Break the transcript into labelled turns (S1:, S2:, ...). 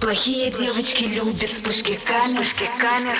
S1: Плохие девочки любят вспышки камер. Вспышки камер.